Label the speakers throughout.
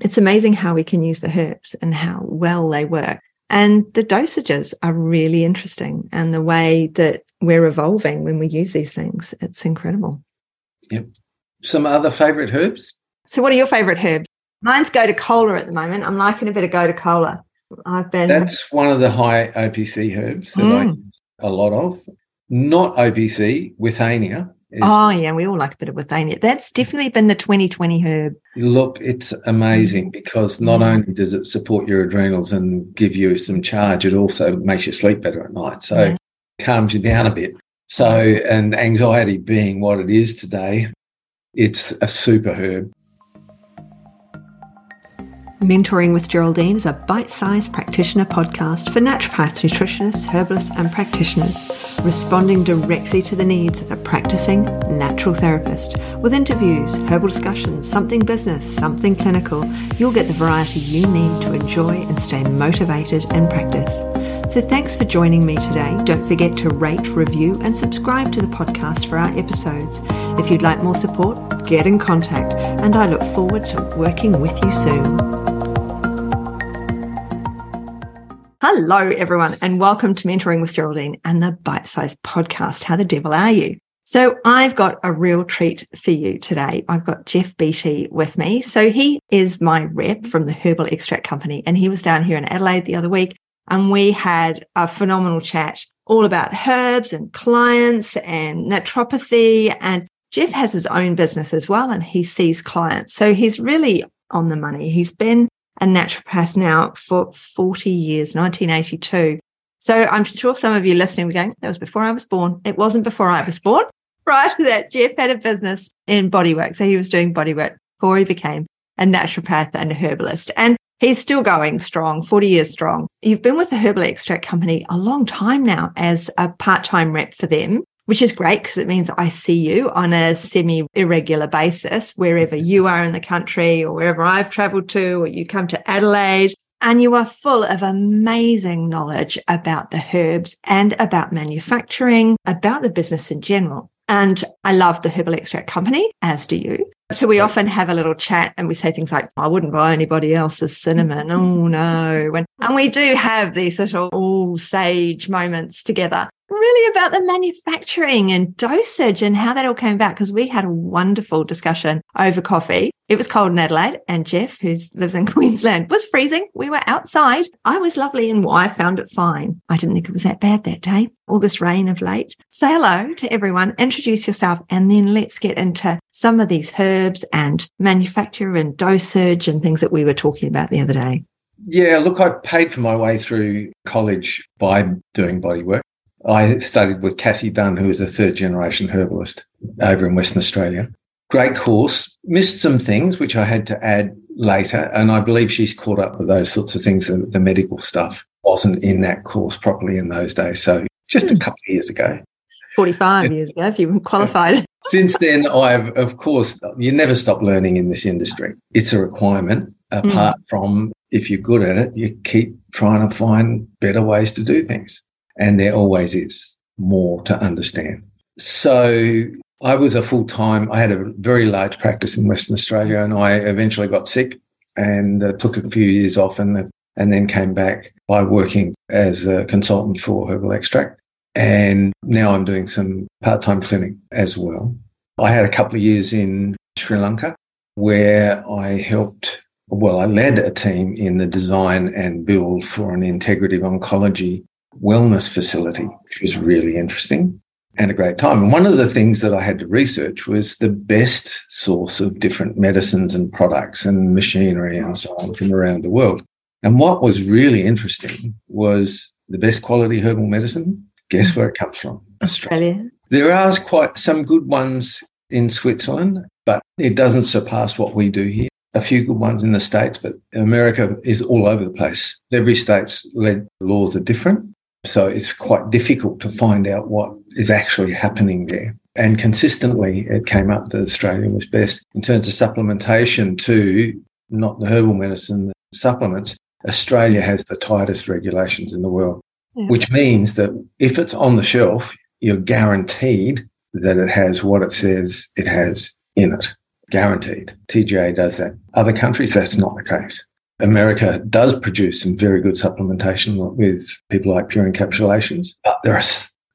Speaker 1: It's amazing how we can use the herbs and how well they work. And the dosages are really interesting and the way that we're evolving when we use these things. It's incredible.
Speaker 2: Yep. Some other favorite herbs?
Speaker 1: So, what are your favorite herbs? Mine's gotu kola at the moment. I'm liking a bit of gotu kola. I've been.
Speaker 2: That's one of the high OPC herbs that mm. I use a lot of. Not OPC, withania.
Speaker 1: Oh, yeah, we all like a bit of withania. That's definitely been the 2020 herb.
Speaker 2: Look, it's amazing mm. because not mm. only does it support your adrenals and give you some charge, it also makes you sleep better at night. So yeah. calms you down a bit. So, and anxiety being what it is today, it's a super herb.
Speaker 1: Mentoring with Geraldine is a bite sized practitioner podcast for naturopaths, nutritionists, herbalists, and practitioners, responding directly to the needs of a practicing natural therapist. With interviews, herbal discussions, something business, something clinical, you'll get the variety you need to enjoy and stay motivated in practice. So thanks for joining me today. Don't forget to rate, review, and subscribe to the podcast for our episodes. If you'd like more support, get in contact, and I look forward to working with you soon. Hello, everyone, and welcome to Mentoring with Geraldine and the Bite Size Podcast. How the devil are you? So, I've got a real treat for you today. I've got Geoff Beaty with me. So, he is my rep from the Herbal Extract Company, and he was down here in Adelaide the other week, and we had a phenomenal chat all about herbs and clients and naturopathy. And Geoff has his own business as well, and he sees clients. So, he's really on the money. He's been a naturopath now for 40 years, 1982. So I'm sure some of you listening were going, that was before I was born. It wasn't before I was born. Prior to that, Geoff had a business in bodywork. So he was doing bodywork before he became a naturopath and a herbalist. And he's still going strong, 40 years strong. You've been with the Herbal Extract Company a long time now as a part time rep for them which is great because it means I see you on a semi irregular basis wherever mm-hmm. you are in the country or wherever I've traveled to, or you come to Adelaide. And you are full of amazing knowledge about the herbs and about manufacturing, about the business in general. And I love the Herbal Extract Company, as do you. So we often have a little chat and we say things like, I wouldn't buy anybody else's cinnamon. Oh no. And, and we do have these little all sage moments together really about the manufacturing and dosage and how that all came about because we had a wonderful discussion over coffee. It was cold in Adelaide, and Geoff, who lives in Queensland, was freezing. We were outside. I was lovely, and I found it fine. I didn't think it was that bad that day. All this rain of late. Say hello to everyone, introduce yourself, and then let's get into some of these herbs and manufacture and dosage and things that we were talking about the other day.
Speaker 2: Yeah, look, I paid for my way through college by doing body work. I studied with Kathy Dunn, who is a third generation herbalist over in Western Australia. Great course. Missed some things which I had to add later. And I believe she's caught up with those sorts of things. The, the medical stuff wasn't in that course properly in those days. So just a hmm. couple of years ago.
Speaker 1: 45 years ago, if you qualified.
Speaker 2: Since then, I've, of course, you never stop learning in this industry. It's a requirement. Apart mm. from if you're good at it, you keep trying to find better ways to do things. And there always is more to understand. So I was a full time, I had a very large practice in Western Australia and I eventually got sick and uh, took a few years off and, and then came back by working as a consultant for herbal extract. And now I'm doing some part time clinic as well. I had a couple of years in Sri Lanka where I helped, well, I led a team in the design and build for an integrative oncology wellness facility, which was really interesting and a great time. And one of the things that I had to research was the best source of different medicines and products and machinery and so on from around the world. And what was really interesting was the best quality herbal medicine. Guess where it comes from?
Speaker 1: Australia.
Speaker 2: There are quite some good ones in Switzerland, but it doesn't surpass what we do here. A few good ones in the States, but America is all over the place. Every state's led laws are different. So it's quite difficult to find out what is actually happening there. And consistently, it came up that Australia was best in terms of supplementation to not the herbal medicine, supplements. Australia has the tightest regulations in the world, which means that if it's on the shelf, you're guaranteed that it has what it says it has in it. guaranteed. TGA does that. Other countries, that's not the case. America does produce some very good supplementation with people like Pure Encapsulations, but there are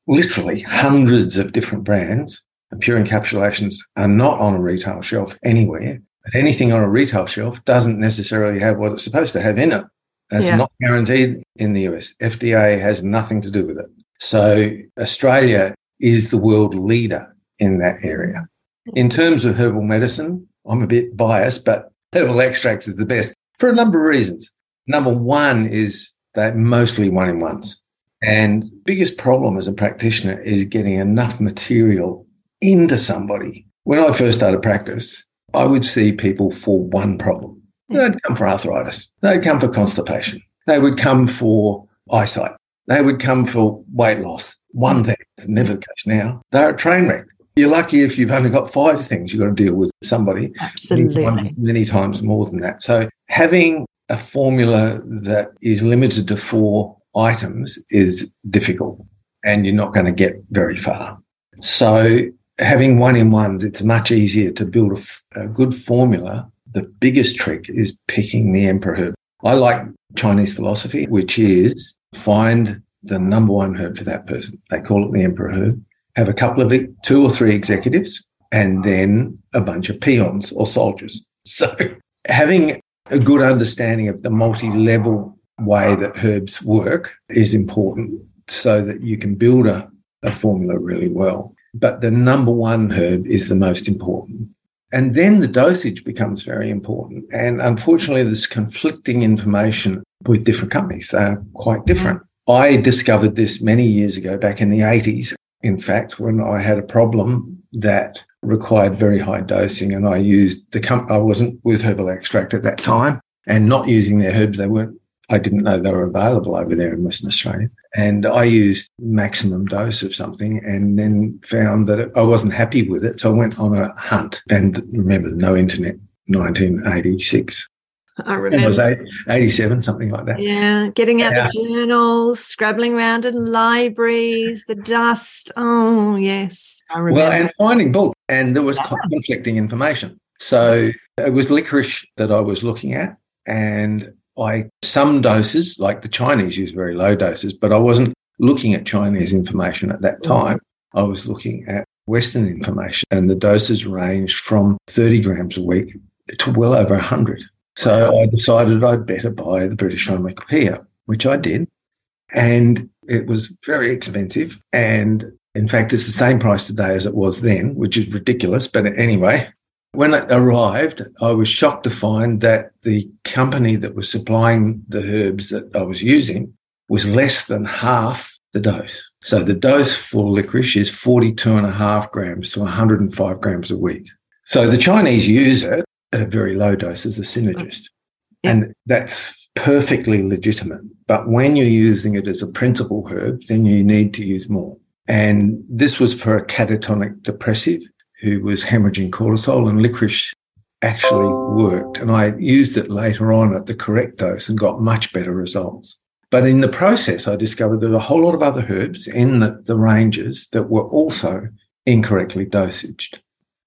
Speaker 2: literally hundreds of different brands. And Pure Encapsulations are not on a retail shelf anywhere. But anything on a retail shelf doesn't necessarily have what it's supposed to have in it. That's yeah. not guaranteed in the US. FDA has nothing to do with it. So Australia is the world leader in that area. In terms of herbal medicine, I'm a bit biased, but herbal extracts is the best for a number of reasons. Number one is they're mostly one in ones. And biggest problem as a practitioner is getting enough material into somebody. When I first started practice, I would see people for one problem. They'd come for arthritis. They'd come for constipation. They would come for eyesight. They would come for weight loss. One thing. It's never the case now. They're a train wreck. You're lucky if you've only got five things you've got to deal with somebody.
Speaker 1: Absolutely.
Speaker 2: Many times more than that. So having a formula that is limited to four items is difficult and you're not going to get very far. So having one in ones, it's much easier to build a, a good formula. The biggest trick is picking the emperor herb. I like Chinese philosophy, which is find the number one herb for that person. They call it the emperor herb. Have a couple of it, two or three executives and then a bunch of peons or soldiers. So having a good understanding of the multi-level way that herbs work is important so that you can build a, a formula really well. But the number one herb is the most important. And then the dosage becomes very important. And unfortunately, there's conflicting information with different companies. They're quite mm-hmm. different. I discovered this many years ago, back in the 80s, in fact, when I had a problem that required very high dosing. And I used the, com- I wasn't with Herbal Extract at that time and not using their herbs. They weren't, I didn't know they were available over there in Western Australia. And I used maximum dose of something and then found that I wasn't happy with it. So I went on a hunt and remember, no internet, 1986.
Speaker 1: I remember. It
Speaker 2: was 87, something like that.
Speaker 1: Yeah, getting out yeah. the journals, scrabbling around in libraries, the dust. Oh, yes.
Speaker 2: I remember. Well, and finding books, and there was yeah. conflicting information. So it was licorice that I was looking at, and I some doses, like the Chinese, use very low doses, but I wasn't looking at Chinese information at that mm. time. I was looking at Western information, and the doses ranged from 30 grams a week to well over 100. So I decided I'd better buy the British Pharmacopoeia, which I did. And it was very expensive. And in fact, it's the same price today as it was then, which is ridiculous. But anyway, when it arrived, I was shocked to find that the company that was supplying the herbs that I was using was less than half the dose. So the dose for licorice is 42 and a half grams to 105 grams a week. So the Chinese use it at a very low dose as a synergist. Yeah. And that's perfectly legitimate. But when you're using it as a principal herb, then you need to use more. And this was for a catatonic depressive who was hemorrhaging cortisol, and licorice actually worked. And I used it later on at the correct dose and got much better results. But in the process, I discovered there were a whole lot of other herbs in the, the ranges that were also incorrectly dosaged.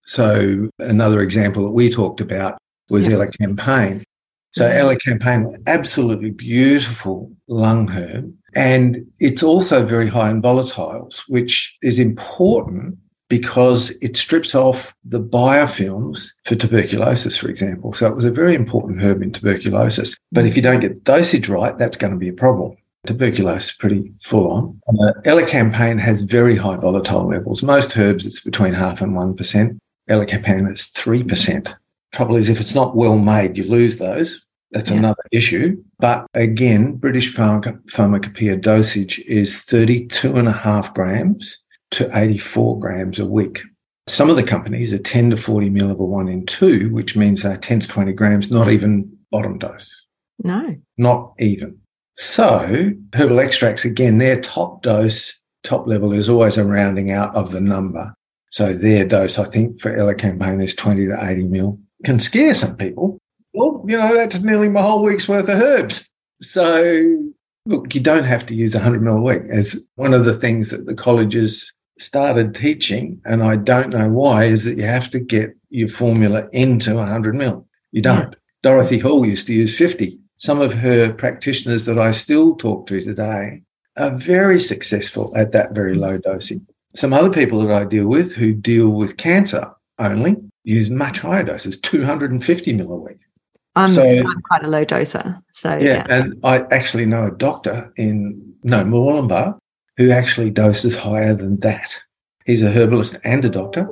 Speaker 2: So another example that we talked about was yeah. Elecampane. So mm-hmm. Elecampane, absolutely beautiful lung herb. And it's also very high in volatiles, which is important because it strips off the biofilms for tuberculosis, for example. So it was a very important herb in tuberculosis. But if you don't get dosage right, that's going to be a problem. Tuberculosis is pretty full on. Uh, Elecampane has very high volatile levels. Most herbs, it's between half and 1%. Elecampane is 3%. Trouble is, if it's not well made, you lose those. That's yeah. another issue. But again, British Pharmacopoeia dosage is 32 and a half grams to 84 grams a week. Some of the companies are 10 to 40 mil of a one in two, which means they're 10 to 20 grams, not even bottom dose.
Speaker 1: No.
Speaker 2: Not even. So herbal extracts, again, their top dose, top level is always a rounding out of the number. So their dose, I think, for Elecampane is 20 to 80 mil. Can scare some people. Well, you know, that's nearly my whole week's worth of herbs. So look, you don't have to use 100 mil a week. As one of the things that the colleges started teaching, and I don't know why, is that you have to get your formula into 100 mil. You don't. Yeah. Dorothy Hall used to use 50. Some of her practitioners that I still talk to today are very successful at that very low dosing. Some other people that I deal with who deal with cancer only use much higher doses, 250 mil a week.
Speaker 1: I'm, so, I'm quite a low doser. So
Speaker 2: yeah, yeah, and I actually know a doctor in no Moranbah who actually doses higher than that. He's a herbalist and a doctor,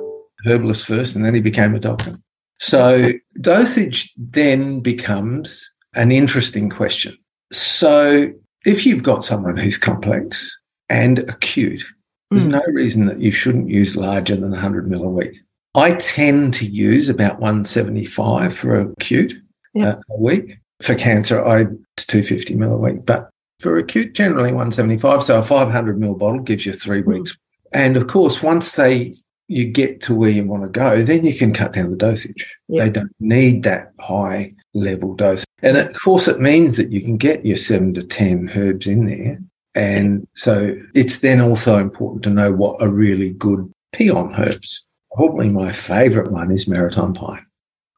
Speaker 2: herbalist first, and then he became a doctor. So dosage then becomes an interesting question. So if you've got someone who's complex and acute, there's mm. no reason that you shouldn't use larger than 100 mil a week. I tend to use about 175 for acute uh, a week. For cancer, I it's 250 mil a week, but for acute, generally 175. So a 500 mil bottle gives you three hmm. weeks. And of course, once they you get to where you want to go, then you can cut down the dosage. They don't need that high level dose. And of course, it means that you can get your seven to 10 herbs in there. And so it's then also important to know what are really good peon herbs. Probably my favorite one is maritime pine.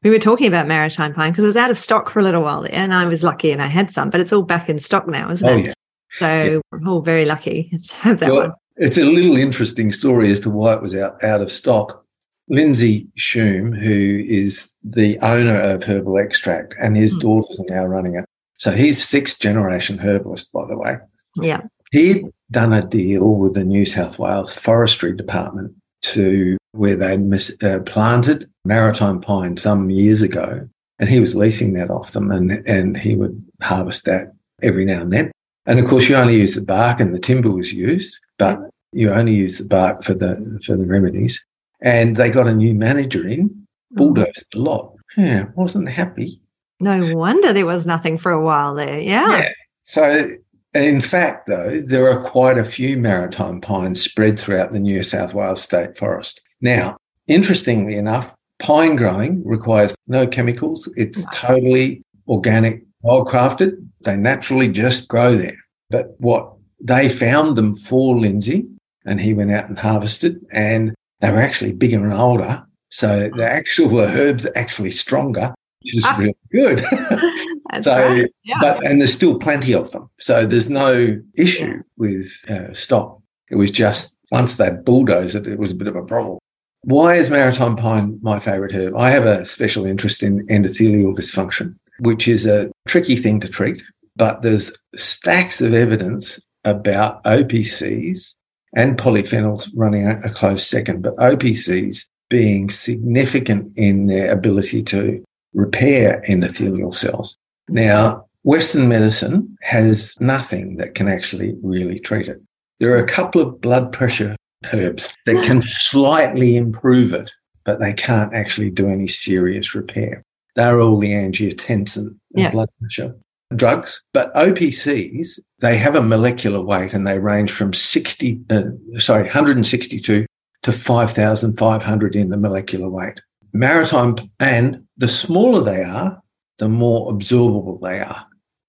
Speaker 1: We were talking about maritime pine because it was out of stock for a little while and I was lucky and I had some, but it's all back in stock now, isn't
Speaker 2: oh,
Speaker 1: it?
Speaker 2: Yeah.
Speaker 1: So yeah. we're all very lucky to have that well, one.
Speaker 2: It's a little interesting story as to why it was out, out of stock. Lindsay Shum, who is the owner of Herbal Extract, and his mm. daughters are now running it. So he's sixth generation herbalist, by the way.
Speaker 1: Yeah.
Speaker 2: He'd done a deal with the New South Wales Forestry Department to where they'd mis- uh, planted maritime pine some years ago, and he was leasing that off them, and and he would harvest that every now and then. And of course, you only use the bark, and the timber was used, but you only use the bark for the for the remedies. And they got a new manager in, mm-hmm. bulldozed a lot. Yeah, wasn't happy.
Speaker 1: No wonder there was nothing for a while there. Yeah. yeah.
Speaker 2: So in fact, though, there are quite a few maritime pines spread throughout the New South Wales State Forest. Now, interestingly enough, pine growing requires no chemicals. It's totally organic, wildcrafted. They naturally just grow there. But what they found them for Lindsay, and he went out and harvested, and they were actually bigger and older. So the actual herbs are actually stronger, which is ah. really good. so, yeah. but and there's still plenty of them. So there's no issue yeah. with uh, stock. It was just once they bulldozed it, it was a bit of a problem. Why is maritime pine my favorite herb? I have a special interest in endothelial dysfunction, which is a tricky thing to treat, but there's stacks of evidence about OPCs and polyphenols running a close second, but OPCs being significant in their ability to repair endothelial cells. Now, Western medicine has nothing that can actually really treat it. There are a couple of blood pressure herbs that can slightly improve it, but they can't actually do any serious repair. They're all the angiotensin yeah. blood pressure drugs. But OPCs, they have a molecular weight and they range from 60, uh, sorry, 162 to 5,500 in the molecular weight. Maritime, and the smaller they are, the more absorbable they are.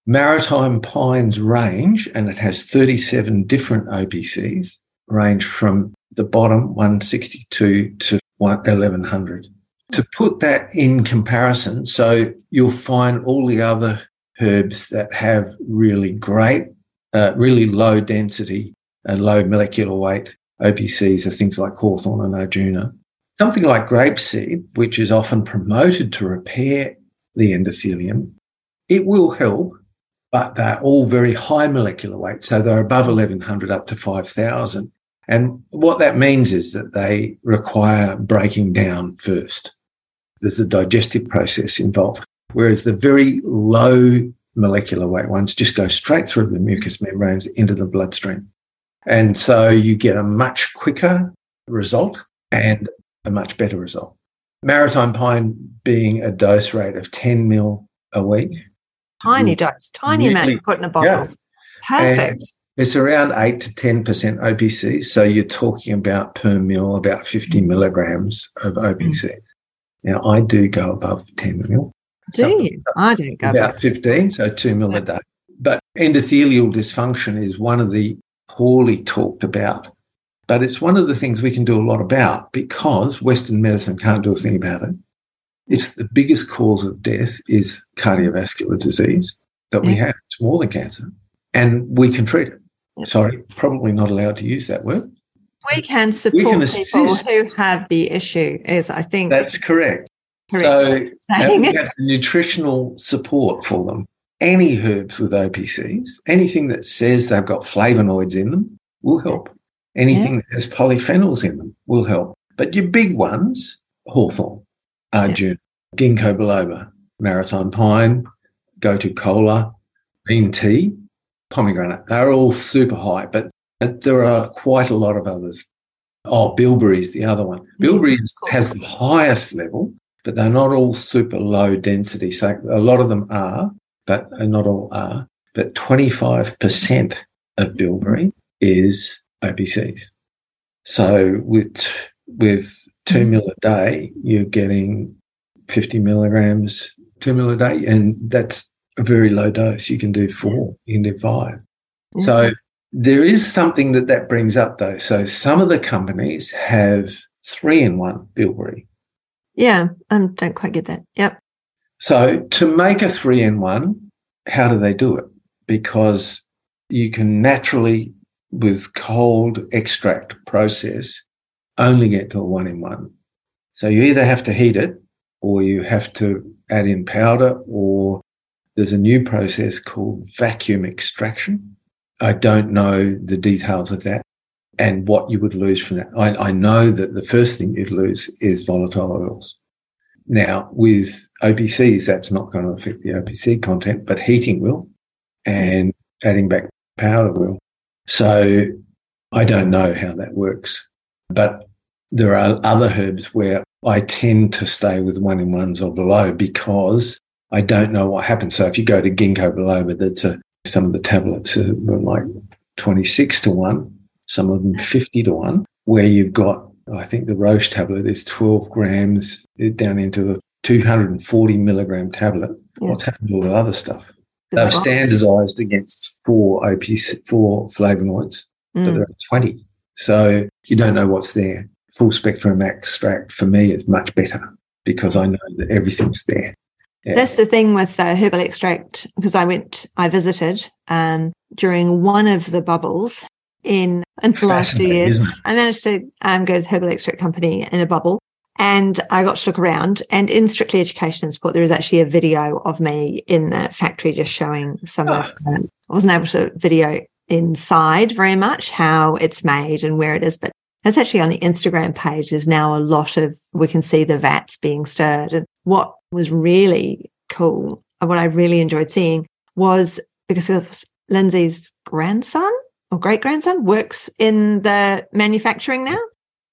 Speaker 2: Maritime Pines range, and it has 37 different OPCs, range from the bottom 162 to 1100. To put that in comparison, so you'll find all the other herbs that have really great, uh, really low density and low molecular weight OPCs are things like hawthorn and arjuna. Something like grapeseed, which is often promoted to repair the endothelium, it will help, but they're all very high molecular weight. So they're above 1100 up to 5000. And what that means is that they require breaking down first. There's a digestive process involved. Whereas the very low molecular weight ones just go straight through the mucous membranes into the bloodstream. And so you get a much quicker result and a much better result. Maritime pine being a dose rate of 10 mil a week.
Speaker 1: Tiny dose, tiny really, amount you put in a bottle. Yeah. Perfect.
Speaker 2: It's around 8 to 10% OPC. So you're talking about per mil, about 50 milligrams of OPC. Mm. Now, I do go above 10 mil.
Speaker 1: Do you? I don't go
Speaker 2: about 15, so 2 mil a day. But endothelial dysfunction is one of the poorly talked about but it's one of the things we can do a lot about because Western medicine can't do a thing about it. It's the biggest cause of death is cardiovascular disease that we have. It's more than cancer, and we can treat it. Sorry, probably not allowed to use that word.
Speaker 1: We can support we can people who have the issue. Is I think
Speaker 2: that's correct. correct. So have nutritional support for them. Any herbs with OPCs, anything that says they've got flavonoids in them, will help. Anything yeah. that has polyphenols in them will help. But your big ones, hawthorn, arjun, yeah. ginkgo biloba, maritime pine, gotu kola, green tea, pomegranate. They're all super high, but there are quite a lot of others. Oh, bilberry is the other one. Mm-hmm. Bilberry has the highest level, but they're not all super low density. So a lot of them are, but uh, not all are. But 25% of bilberry is OPCs. So with with two mil a day, you're getting 50 milligrams, two mil a day, and that's a very low dose. You can do four, you can do five. Mm-hmm. So there is something that that brings up, though. So some of the companies have three in one bilberry.
Speaker 1: Yeah, I um, don't quite get that. Yep.
Speaker 2: So to make a three in one, how do they do it? Because you can naturally with cold extract process only get to a one in one. So you either have to heat it or you have to add in powder or there's a new process called vacuum extraction. I don't know the details of that and what you would lose from that. I, I know that the first thing you'd lose is volatile oils. Now, with OPCs, that's not going to affect the OPC content, but heating will and adding back powder will. So I don't know how that works. But there are other herbs where I tend to stay with one in ones or below because I don't know what happens. So if you go to ginkgo biloba, that's a, some of the tablets are like 26 to 1, some of them 50 to 1, where you've got, I think the Roche tablet is 12 grams down into a 240 milligram tablet. Yeah. What's happened to all the other stuff? They've standardized against four OPC, four flavonoids, mm. but there are 20. So you don't know what's there. Full spectrum extract for me is much better because I know that everything's there.
Speaker 1: Yeah. That's the thing with uh, herbal extract because I went, I visited um, during one of the bubbles in, in the last few years. I managed to um, go to the herbal extract company in a bubble and I got to look around. And in Strictly Education and support, there is actually a video of me in the factory just showing some oh. of. Um, I wasn't able to video inside very much how it's made and where it is, but that's actually on the Instagram page. There's now a lot of we can see the vats being stirred. And what was really cool, and what I really enjoyed seeing was because Lindsay's grandson or great grandson works in the manufacturing now.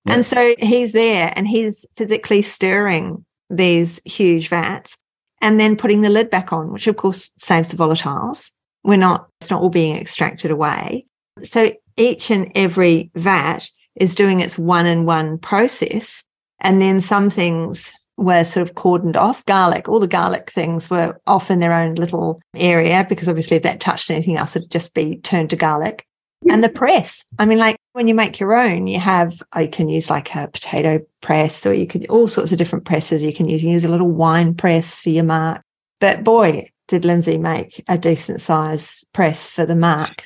Speaker 1: And so he's there and he's physically stirring these huge vats and then putting the lid back on, which of course saves the volatiles. We're not, it's not all being extracted away. So each and every vat is doing its one in one process. And then some things were sort of cordoned off. Garlic, all the garlic things were off in their own little area because obviously if that touched anything else, it'd just be turned to garlic and the press. I mean, like when you make your own, you have, oh, you can use like a potato press or you could all sorts of different presses you can use. You use a little wine press for your marc. But boy, did Lindsay make a decent size press for the marc.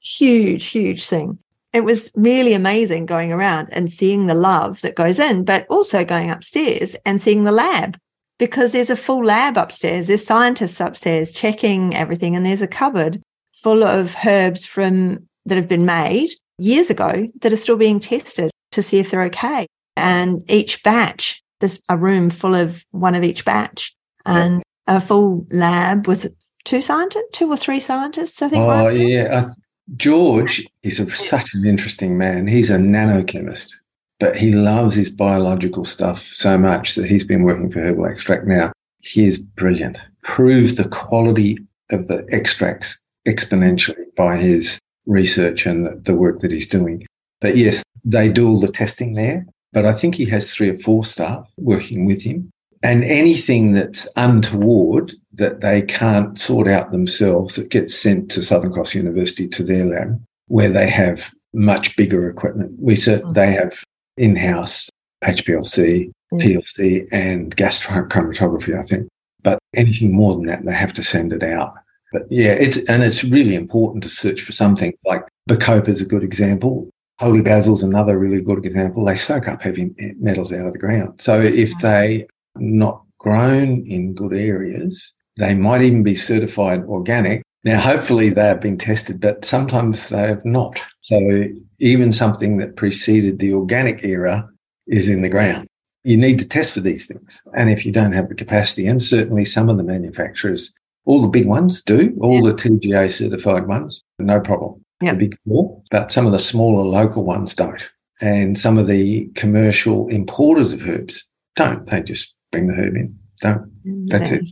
Speaker 1: Huge, huge thing. It was really amazing going around and seeing the love that goes in, but also going upstairs and seeing the lab because there's a full lab upstairs. There's scientists upstairs checking everything and there's a cupboard full of herbs from that have been made years ago that are still being tested to see if they're okay. And each batch, there's a room full of one of each batch and a full lab with two scientists, two or three scientists, I think.
Speaker 2: Oh, yeah. George is a, such an interesting man. He's a nanochemist, but he loves his biological stuff so much that he's been working for Herbal Extract now. He is brilliant. Proves the quality of the extracts exponentially by his research and the, the work that he's doing. But yes, they do all the testing there. But I think he has three or four staff working with him. And anything that's untoward that they can't sort out themselves that gets sent to Southern Cross University to their lab, where they have much bigger equipment. We cert- mm. they have in-house HPLC, mm. PLC, and gas chromatography, I think. But anything more than that, they have to send it out. But yeah, it's and it's really important to search for something like Bacopa is a good example. Holy basil is another really good example. They soak up heavy metals out of the ground. So if they not grown in good areas, they might even be certified organic. Now, hopefully they have been tested, but sometimes they have not. So even something that preceded the organic era is in the ground. You need to test for these things. And if you don't have the capacity, and certainly some of the manufacturers, all the big ones do, all yeah. the TGA certified ones, no problem. Yeah. The big four, but some of the smaller local ones don't. And some of the commercial importers of herbs don't. They just bring the herb in. Don't. That's it.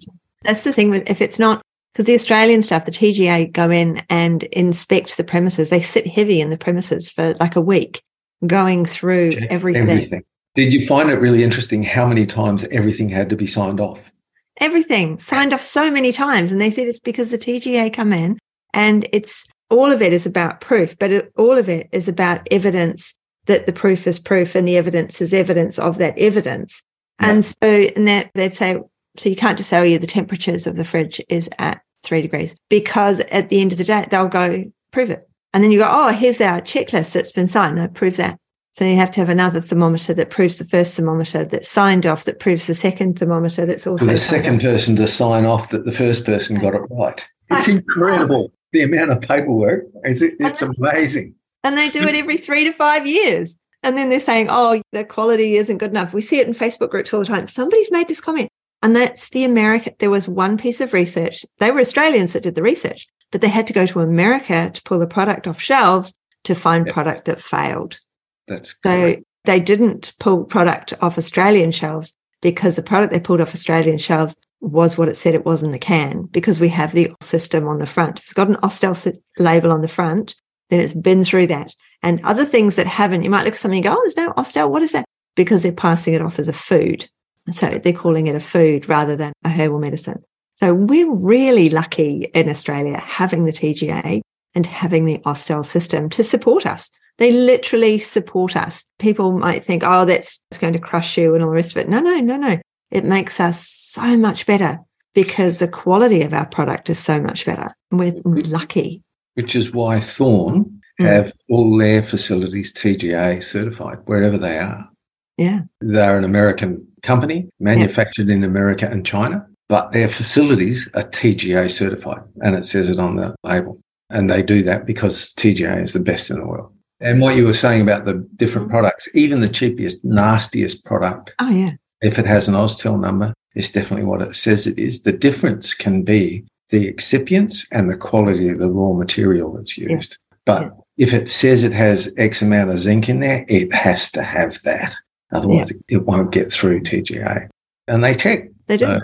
Speaker 1: That's the thing with if it's not because the Australian stuff, the TGA go in and inspect the premises. They sit heavy in the premises for like a week, going through everything. everything.
Speaker 2: Did you find it really interesting how many times everything had to be signed off?
Speaker 1: Everything signed off so many times. And they said it's because the TGA come in and it's all of it is about proof, but it, all of it is about evidence that the proof is proof and the evidence is evidence of that evidence. And so and that, they'd say, so you can't just say, oh, yeah, the temperatures of the fridge is at three degrees because at the end of the day, they'll go prove it. And then you go, oh, here's our checklist that's been signed. No, prove that. So you have to have another thermometer that proves the first thermometer that's signed off, that proves the second thermometer that's also.
Speaker 2: For the second off. person to sign off that the first person got it right. It's incredible the amount of paperwork. It's, it's amazing.
Speaker 1: And they do it every three to five years. And then they're saying, oh, the quality isn't good enough. We see it in Facebook groups all the time. Somebody's made this comment. And that's the America. There was one piece of research. They were Australians that did the research, but they had to go to America to pull the product off shelves to find yep. product that failed.
Speaker 2: That's
Speaker 1: so they didn't pull product off Australian shelves because the product they pulled off Australian shelves was what it said it was in the can because we have the system on the front. If it's got an AUST L label on the front, then it's been through that. And other things that haven't, you might look at something and go, oh, there's no oh, AUST L. What is that? Because they're passing it off as a food. So they're calling it a food rather than a herbal medicine. So we're really lucky in Australia having the TGA and having the AUST L system to support us. They literally support us. People might think, oh, that's going to crush you and all the rest of it. No, no, no, no. It makes us so much better because the quality of our product is so much better. We're mm-hmm. lucky.
Speaker 2: Which is why Thorne mm. have all their facilities TGA certified wherever they are.
Speaker 1: Yeah.
Speaker 2: They're an American company manufactured yeah. in America and China, but their facilities are TGA certified and it says it on the label. And they do that because TGA is the best in the world. And what you were saying about the different mm. products, even the cheapest, nastiest product.
Speaker 1: Oh, yeah.
Speaker 2: If it has an AUST L number, it's definitely what it says it is. The difference can be the excipients and the quality of the raw material that's used. Yeah. But yeah. if it says it has X amount of zinc in there, it has to have that. Otherwise, yeah. it won't get through TGA. And they check.
Speaker 1: They do.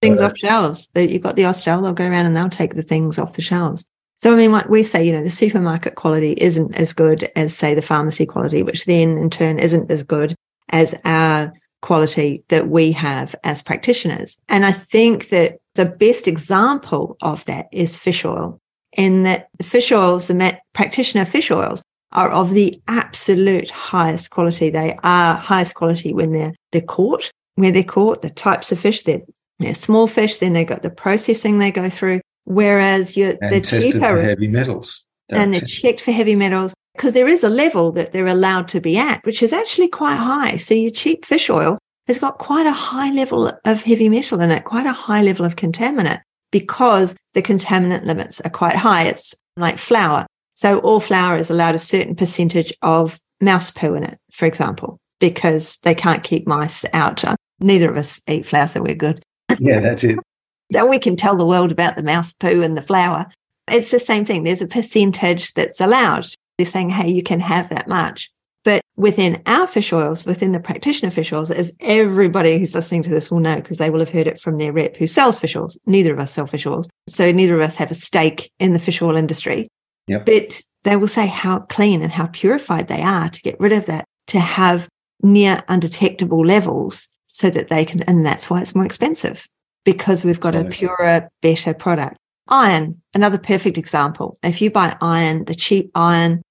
Speaker 1: Things uh, off shelves. You've got the AUST L, they'll go around and they'll take the things off the shelves. So, I mean, what we say, you know, the supermarket quality isn't as good as, say, the pharmacy quality, which then in turn isn't as good as our quality that we have as practitioners. And I think that the best example of that is fish oil, in that the fish oils, the practitioner fish oils, are of the absolute highest quality. They are highest quality when they're they're caught, where they're caught, the types of fish, they're, they're small fish, then they've got the processing they go through. Whereas you're the cheaper
Speaker 2: heavy metals.
Speaker 1: and they're checked for heavy metals because there is a level that they're allowed to be at, which is actually quite high. So your cheap fish oil has got quite a high level of heavy metal in it, quite a high level of contaminant because the contaminant limits are quite high. It's like flour. So all flour is allowed a certain percentage of mouse poo in it, for example, because they can't keep mice out. Uh, neither of us eat flour, so we're good.
Speaker 2: Yeah, that's it.
Speaker 1: so we can tell the world about the mouse poo and the flour. It's the same thing. There's a percentage that's allowed. They're saying, hey, you can have that much. But within our fish oils, within the practitioner fish oils, as everybody who's listening to this will know, because they will have heard it from their rep who sells fish oils. Neither of us sell fish oils. So neither of us have a stake in the fish oil industry. Yep. But they will say how clean and how purified they are to get rid of that, to have near undetectable levels so that they can, and that's why it's more expensive because we've got a purer, better product. Iron, another perfect example. If you buy iron, the cheap iron,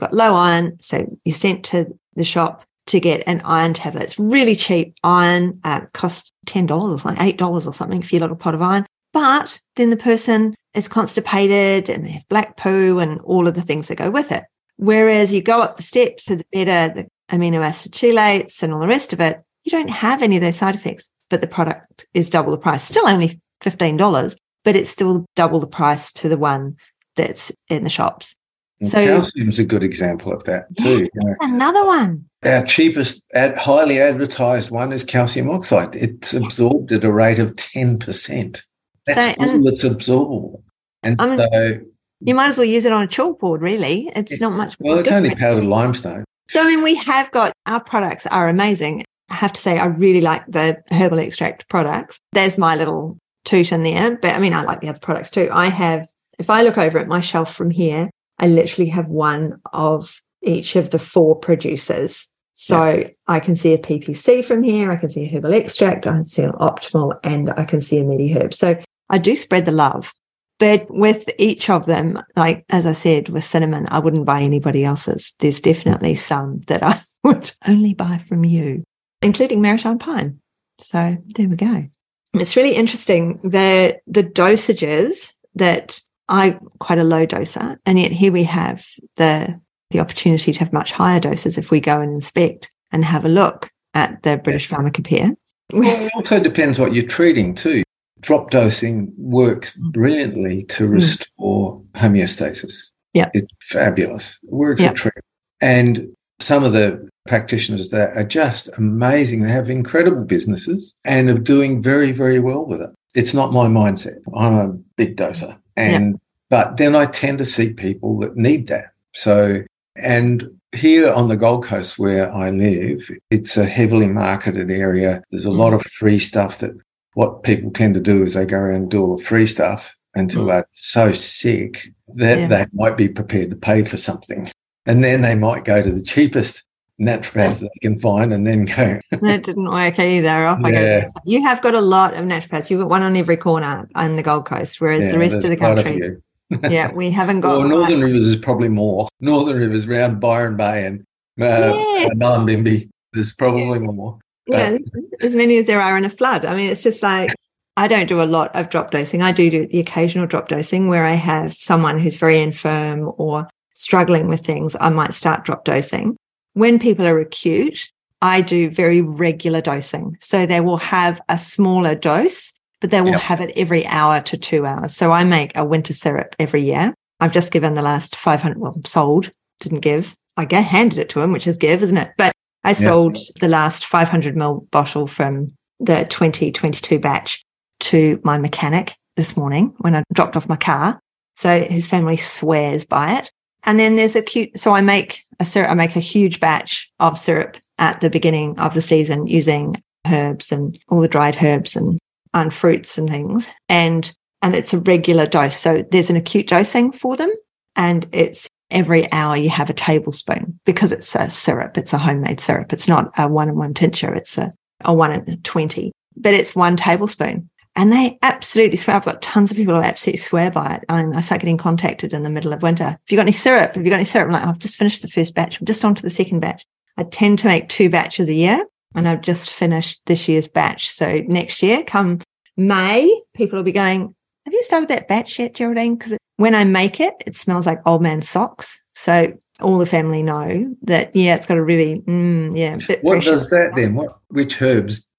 Speaker 1: got low iron. So you're sent to the shop to get an iron tablet. It's really cheap. Iron uh, costs $10 or something, $8 or something for your little pot of iron. But then the person is constipated and they have black poo and all of the things that go with it. Whereas you go up the steps, so the better the amino acid chelates and all the rest of it, you don't have any of those side effects, but the product is double the price. Still only $15, but it's still double the price to the one that's in the shops.
Speaker 2: And so calcium's a good example of that too.
Speaker 1: Yeah, you know. Another one.
Speaker 2: Our cheapest, ad, highly advertised one is calcium oxide. It's absorbed at a rate of ten percent. That's so, all that's absorbable. And I mean, so
Speaker 1: you might as well use it on a chalkboard. Really, it's it, not much.
Speaker 2: Well, it's different. only powdered limestone.
Speaker 1: So I mean, we have got our products are amazing. I have to say, I really like the herbal extract products. There's my little toot in there, but I mean, I like the other products too. I have, if I look over at my shelf from here, I literally have one of each of the four producers. So yeah. I can see a PPC from here, I can see a herbal extract, I can see an optimal, and I can see a MediHerb. So I do spread the love. But with each of them, like as I said, with cinnamon, I wouldn't buy anybody else's. There's definitely some that I would only buy from you, including maritime pine. So there we go. It's really interesting the the dosages that I quite a low doser, and yet here we have the the opportunity to have much higher doses if we go and inspect and have a look at the British Pharmacopoeia.
Speaker 2: Well, it also depends what you're treating too. Drop dosing works brilliantly to mm. restore mm. homeostasis.
Speaker 1: Yeah,
Speaker 2: it's fabulous. It works yep. a treat. And some of the practitioners that are just amazing. They have incredible businesses and are doing very, very well with it. It's not my mindset. I'm a big doser. And, yep. but then I tend to see people that need that. So, and here on the Gold Coast where I live, it's a heavily marketed area. There's a lot mm. of free stuff that what people tend to do is they go around and do all the free stuff until mm. they're so sick that yeah. they might be prepared to pay for something. And then they might go to the cheapest naturopaths they can find and then go.
Speaker 1: that didn't work either. Off I go. You have got a lot of naturopaths. You've got one on every corner on the Gold Coast, whereas yeah, the rest of the country. yeah, we haven't got.
Speaker 2: Well, Northern Rivers is probably more. Northern Rivers around Byron Bay and uh, yeah. There's probably yeah. more.
Speaker 1: Yeah, as many as there are in a flood. I mean, it's just like I don't do a lot of drop dosing. I do do the occasional drop dosing where I have someone who's very infirm or struggling with things. I might start drop dosing. When people are acute, I do very regular dosing. So they will have a smaller dose, but they will yep. have it every hour to two hours. So I make a winter syrup every year. I've just given the last 500, well, sold, didn't give. I get handed it to him, which is give, isn't it? But I sold yep. the last 500 ml bottle from the 2022 batch to my mechanic this morning when I dropped off my car. So his family swears by it. And then there's a cute, so I make a syrup, I make a huge batch of syrup at the beginning of the season using herbs and all the dried herbs and, and fruits and things. And, and it's a regular dose. So there's an acute dosing for them and it's every hour you have a tablespoon because it's a syrup. It's a homemade syrup. It's not a one in one tincture. It's a, a one in 20, but it's one tablespoon. And they absolutely swear. I've got tons of people who absolutely swear by it. And I start getting contacted in the middle of winter. Have you got any syrup? Have you got any syrup? I'm like, I've just finished the first batch. I'm just on to the second batch. I tend to make two batches a year and I've just finished this year's batch. So next year, come May, people will be going, have you started that batch yet, Geraldine? Because when I make it, it smells like old man socks. So all the family know that, yeah, it's got a really, mm, yeah.
Speaker 2: what does that then? What, which herbs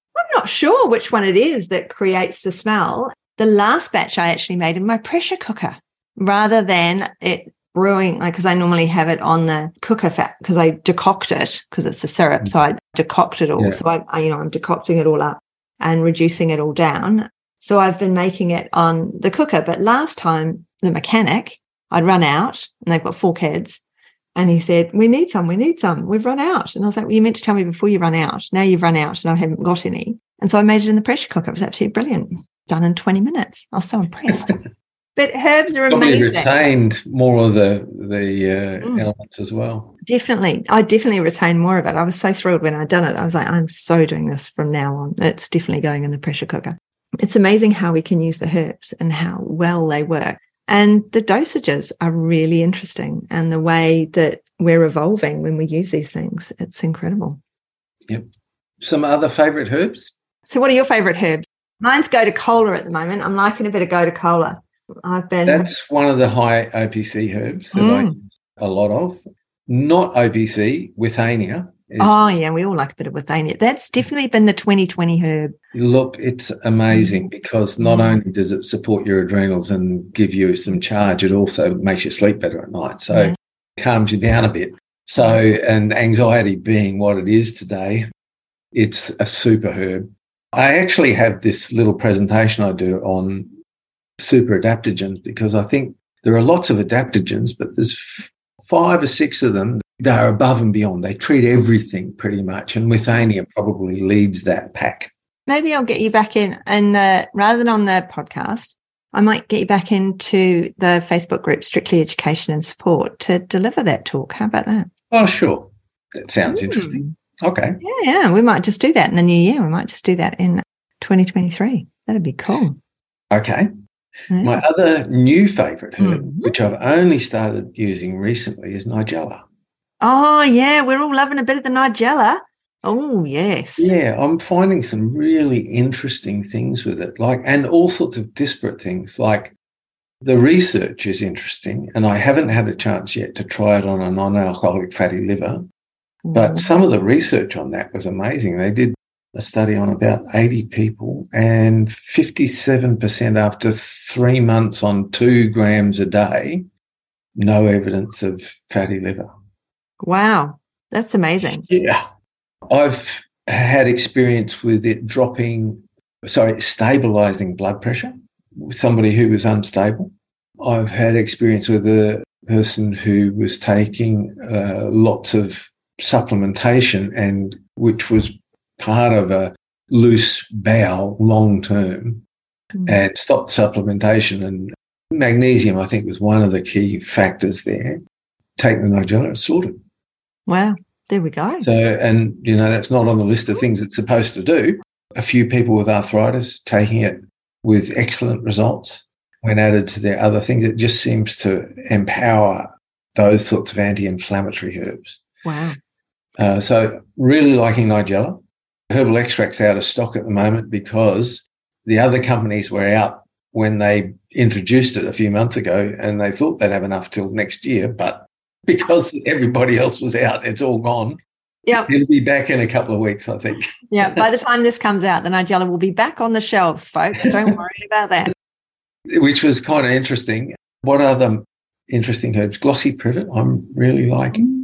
Speaker 1: not sure which one it is that creates the smell. The last batch I actually made in my pressure cooker rather than it brewing, like, because I normally have it on the cooker fat because I decoct it because it's a syrup. So I decoct it all. Yeah. So I, I, you know, I'm decocting it all up and reducing it all down. So I've been making it on the cooker. But last time, the mechanic, I'd run out and they've got four kids. And he said, We need some, we need some. We've run out. And I was like, Well, you meant to tell me before you run out. Now you've run out and I haven't got any. And so I made it in the pressure cooker. It was absolutely brilliant. Done in 20 minutes. I was so impressed. but herbs are Probably amazing.
Speaker 2: retained more of the the uh, mm. elements as well.
Speaker 1: Definitely, I definitely retained more of it. I was so thrilled when I'd done it. I was like, I'm so doing this from now on. It's definitely going in the pressure cooker. It's amazing how we can use the herbs and how well they work. And the dosages are really interesting. And the way that we're evolving when we use these things. It's incredible.
Speaker 2: Yep. Some other favorite herbs?
Speaker 1: So, what are your favorite herbs? Mine's gotu kola at the moment. I'm liking a bit of gotu kola. I've been.
Speaker 2: That's one of the high OPC herbs that mm. I use a lot of. Not OPC, withania.
Speaker 1: Oh, yeah, we all like a bit of withania. That's definitely been the 2020 herb.
Speaker 2: Look, it's amazing mm. because not mm. only does it support your adrenals and give you some charge, it also makes you sleep better at night. So yeah. calms you down a bit. So, and anxiety being what it is today, it's a super herb. I actually have this little presentation I do on super adaptogens because I think there are lots of adaptogens, but there's five or six of them that are above and beyond. They treat everything pretty much, and Withania probably leads that pack.
Speaker 1: Maybe I'll get you back in, and rather than on the podcast, I might get you back into the Facebook group Strictly Education and Support to deliver that talk. How about that?
Speaker 2: Oh, sure. That sounds mm. interesting. Okay.
Speaker 1: Yeah, yeah. We might just do that in the new year. We might just do that in 2023. That'd be cool.
Speaker 2: Okay. Yeah. My other new favorite herb, mm-hmm. which I've only started using recently, is Nigella.
Speaker 1: Oh, yeah. We're all loving a bit of the Nigella. Oh, yes.
Speaker 2: Yeah, I'm finding some really interesting things with it, like, and all sorts of disparate things. Like, the research is interesting, and I haven't had a chance yet to try it on a non alcoholic fatty liver. But mm-hmm. some of the research on that was amazing. They did a study on about 80 people, and 57% after three months on two grams a day, no evidence of fatty liver.
Speaker 1: Wow, that's amazing.
Speaker 2: Yeah. I've had experience with it dropping, sorry, stabilizing blood pressure with somebody who was unstable. I've had experience with a person who was taking uh, lots of supplementation and which was part of a loose bowel long term mm. and stopped supplementation. And magnesium i think was one of the key factors there. Take the nigella sorted
Speaker 1: wow. There we go.
Speaker 2: So and you know that's not on the list of things it's supposed to do. A few people with arthritis taking it with excellent results. When added to their other things it just seems to empower those sorts of anti-inflammatory herbs
Speaker 1: wow
Speaker 2: uh, so really liking Nigella. Herbal extracts out of stock at the moment because the other companies were out when they introduced it a few months ago and they thought they'd have enough till next year. But because everybody else was out, it's all gone.
Speaker 1: Yeah.
Speaker 2: It'll be back in a couple of weeks, I think.
Speaker 1: yeah. By the time this comes out, the Nigella will be back on the shelves, folks. Don't worry about that.
Speaker 2: Which was kind of interesting. What other interesting herbs? Glossy privet, I'm really liking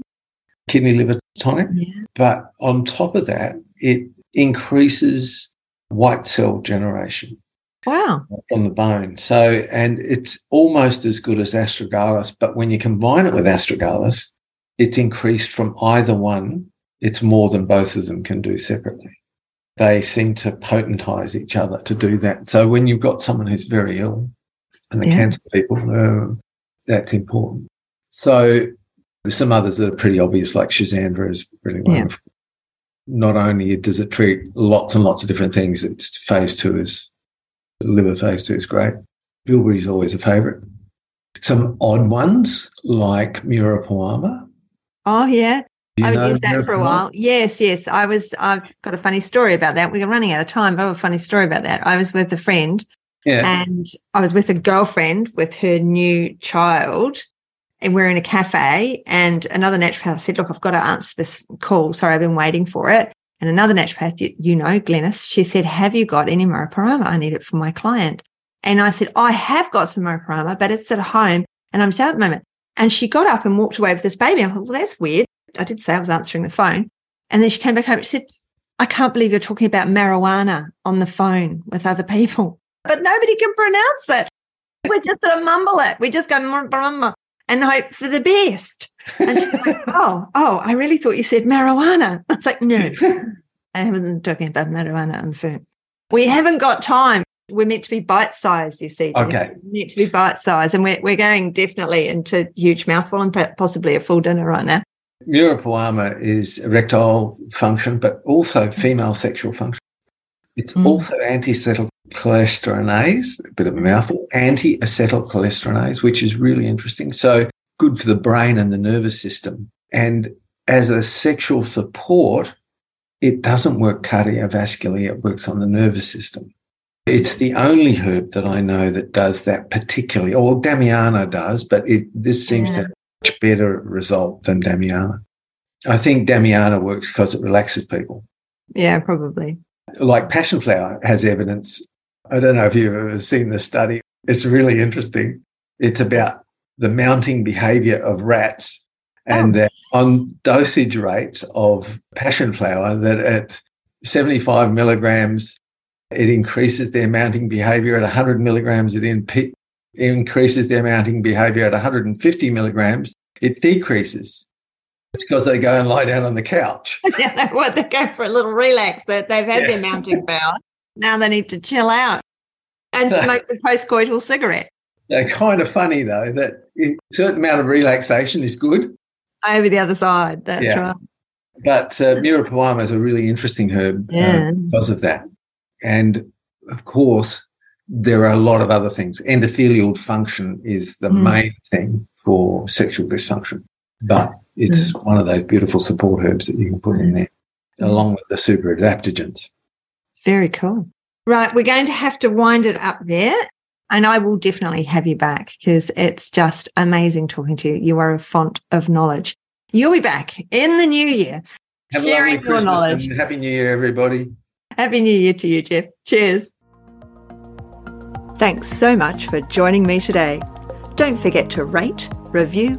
Speaker 2: kidney liver tonic. Yeah. But on top of that, it increases white cell generation.
Speaker 1: Wow.
Speaker 2: From the bone. So, and it's almost as good as astragalus, but when you combine it with astragalus, it's increased from either one. It's more than both of them can do separately. They seem to potentize each other to do that. So when you've got someone who's very ill, and the yeah. cancer people, uh, that's important. So there's some others that are pretty obvious, like Schisandra is really wonderful. Yeah. Not only does it treat lots and lots of different things, it's phase two is liver phase two is great. Bilberry is always a favourite. Some odd ones like Muira puama.
Speaker 1: Oh yeah. I would use that for a while. Yes, yes. I was I've got a funny story about that. We're running out of time, but I have a funny story about that. I was with a friend yeah. and I was with a girlfriend with her new child and we're in a cafe and another naturopath said, look, I've got to answer this call. Sorry, I've been waiting for it. And another naturopath, you, you know, Glennis, she said, have you got any Muraparama? I need it for my client. And I said, I have got some Muraparama, but it's at home and I'm sad at the moment. And she got up and walked away with this baby. I thought, well, that's weird. I did say I was answering the phone. And then she came back home and she said, I can't believe you're talking about marijuana on the phone with other people, but nobody can pronounce it. We're just going to mumble it. We just go, and hope for the best. And she's like, oh, oh, I really thought you said marijuana. It's like, no, I haven't been talking about marijuana on the phone. We haven't got time. We're meant to be bite sized, you see.
Speaker 2: Okay.
Speaker 1: We're meant to be bite sized. And we're, we're going definitely into huge mouthful and possibly a full dinner right now.
Speaker 2: Muira puama is erectile function, but also female sexual function. It's mm. also anti-acetylcholinesterase, a bit of a mouthful, anti-acetylcholinesterase, which is really interesting. So good for the brain and the nervous system. And as a sexual support, it doesn't work cardiovascularly, it works on the nervous system. It's the only herb that I know that does that particularly, or Damiana does, but it, this seems yeah. to have a much better result than Damiana. I think Damiana works because it relaxes people.
Speaker 1: Yeah, probably.
Speaker 2: Like passionflower has evidence. I don't know if you've ever seen the study. It's really interesting. It's about the mounting behavior of rats and oh. that on dosage rates of passionflower that at 75 milligrams it increases their mounting behavior at 100 milligrams it in, increases their mounting behavior at 150 milligrams it decreases it's because they go and lie down on the couch
Speaker 1: yeah they, well, they go for a little relax that they've had yeah. their mounting power now they need to chill out and smoke the postcoital cigarette
Speaker 2: they're kind of funny though that a certain amount of relaxation is good
Speaker 1: over the other side. That's yeah. right.
Speaker 2: But uh, Muira puama is a really interesting herb uh, yeah. uh, because of that. And of course, there are a lot of other things. Endothelial function is the mm. main thing for sexual dysfunction, but it's mm. one of those beautiful support herbs that you can put in there along with the super adaptogens.
Speaker 1: Very cool. Right, we're going to have to wind it up there. And I will definitely have you back because it's just amazing talking to you. You are a font of knowledge. You'll be back in the new year.
Speaker 2: Have sharing your knowledge. Happy New Year, everybody.
Speaker 1: Happy New Year to you, Geoff. Cheers. Thanks so much for joining me today. Don't forget to rate, review,